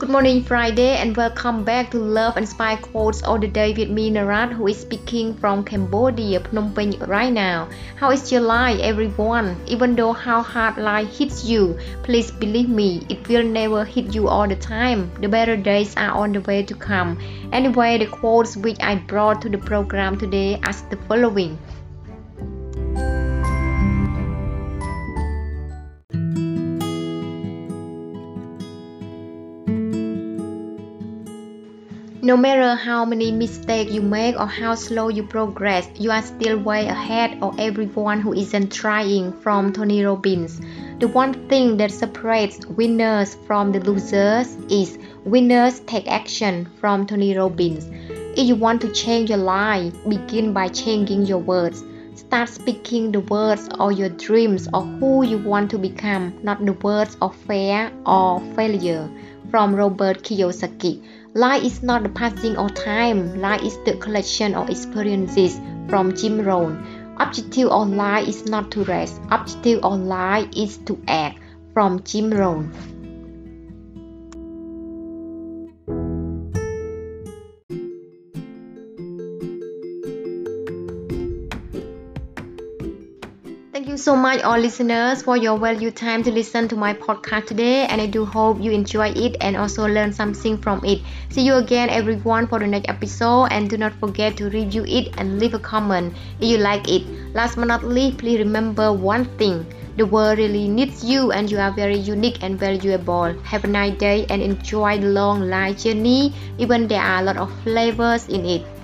Good morning, Friday, and welcome back to Love and Spy Quotes all the day with me, Narat, who is speaking from Cambodia, Phnom Penh right now. How is your life, everyone? Even though how hard life hits you, please believe me, it will never hit you all the time. The better days are on the way to come. Anyway, the quotes which I brought to the program today are the following. No matter how many mistakes you make or how slow you progress, you are still way ahead of everyone who isn't trying. From Tony Robbins. The one thing that separates winners from the losers is winners take action. From Tony Robbins. If you want to change your life, begin by changing your words. Start speaking the words of your dreams or who you want to become, not the words of fear or failure. From Robert Kiyosaki. Life is not the passing of time, life is the collection of experiences from Jim Rohn. Objective of life is not to rest, objective of life is to act from Jim Rohn. You so much, all listeners, for your valuable time to listen to my podcast today. And I do hope you enjoy it and also learn something from it. See you again, everyone, for the next episode. And do not forget to review it and leave a comment if you like it. Last but not least, please remember one thing the world really needs you, and you are very unique and valuable. Have a nice day and enjoy the long life journey, even there are a lot of flavors in it.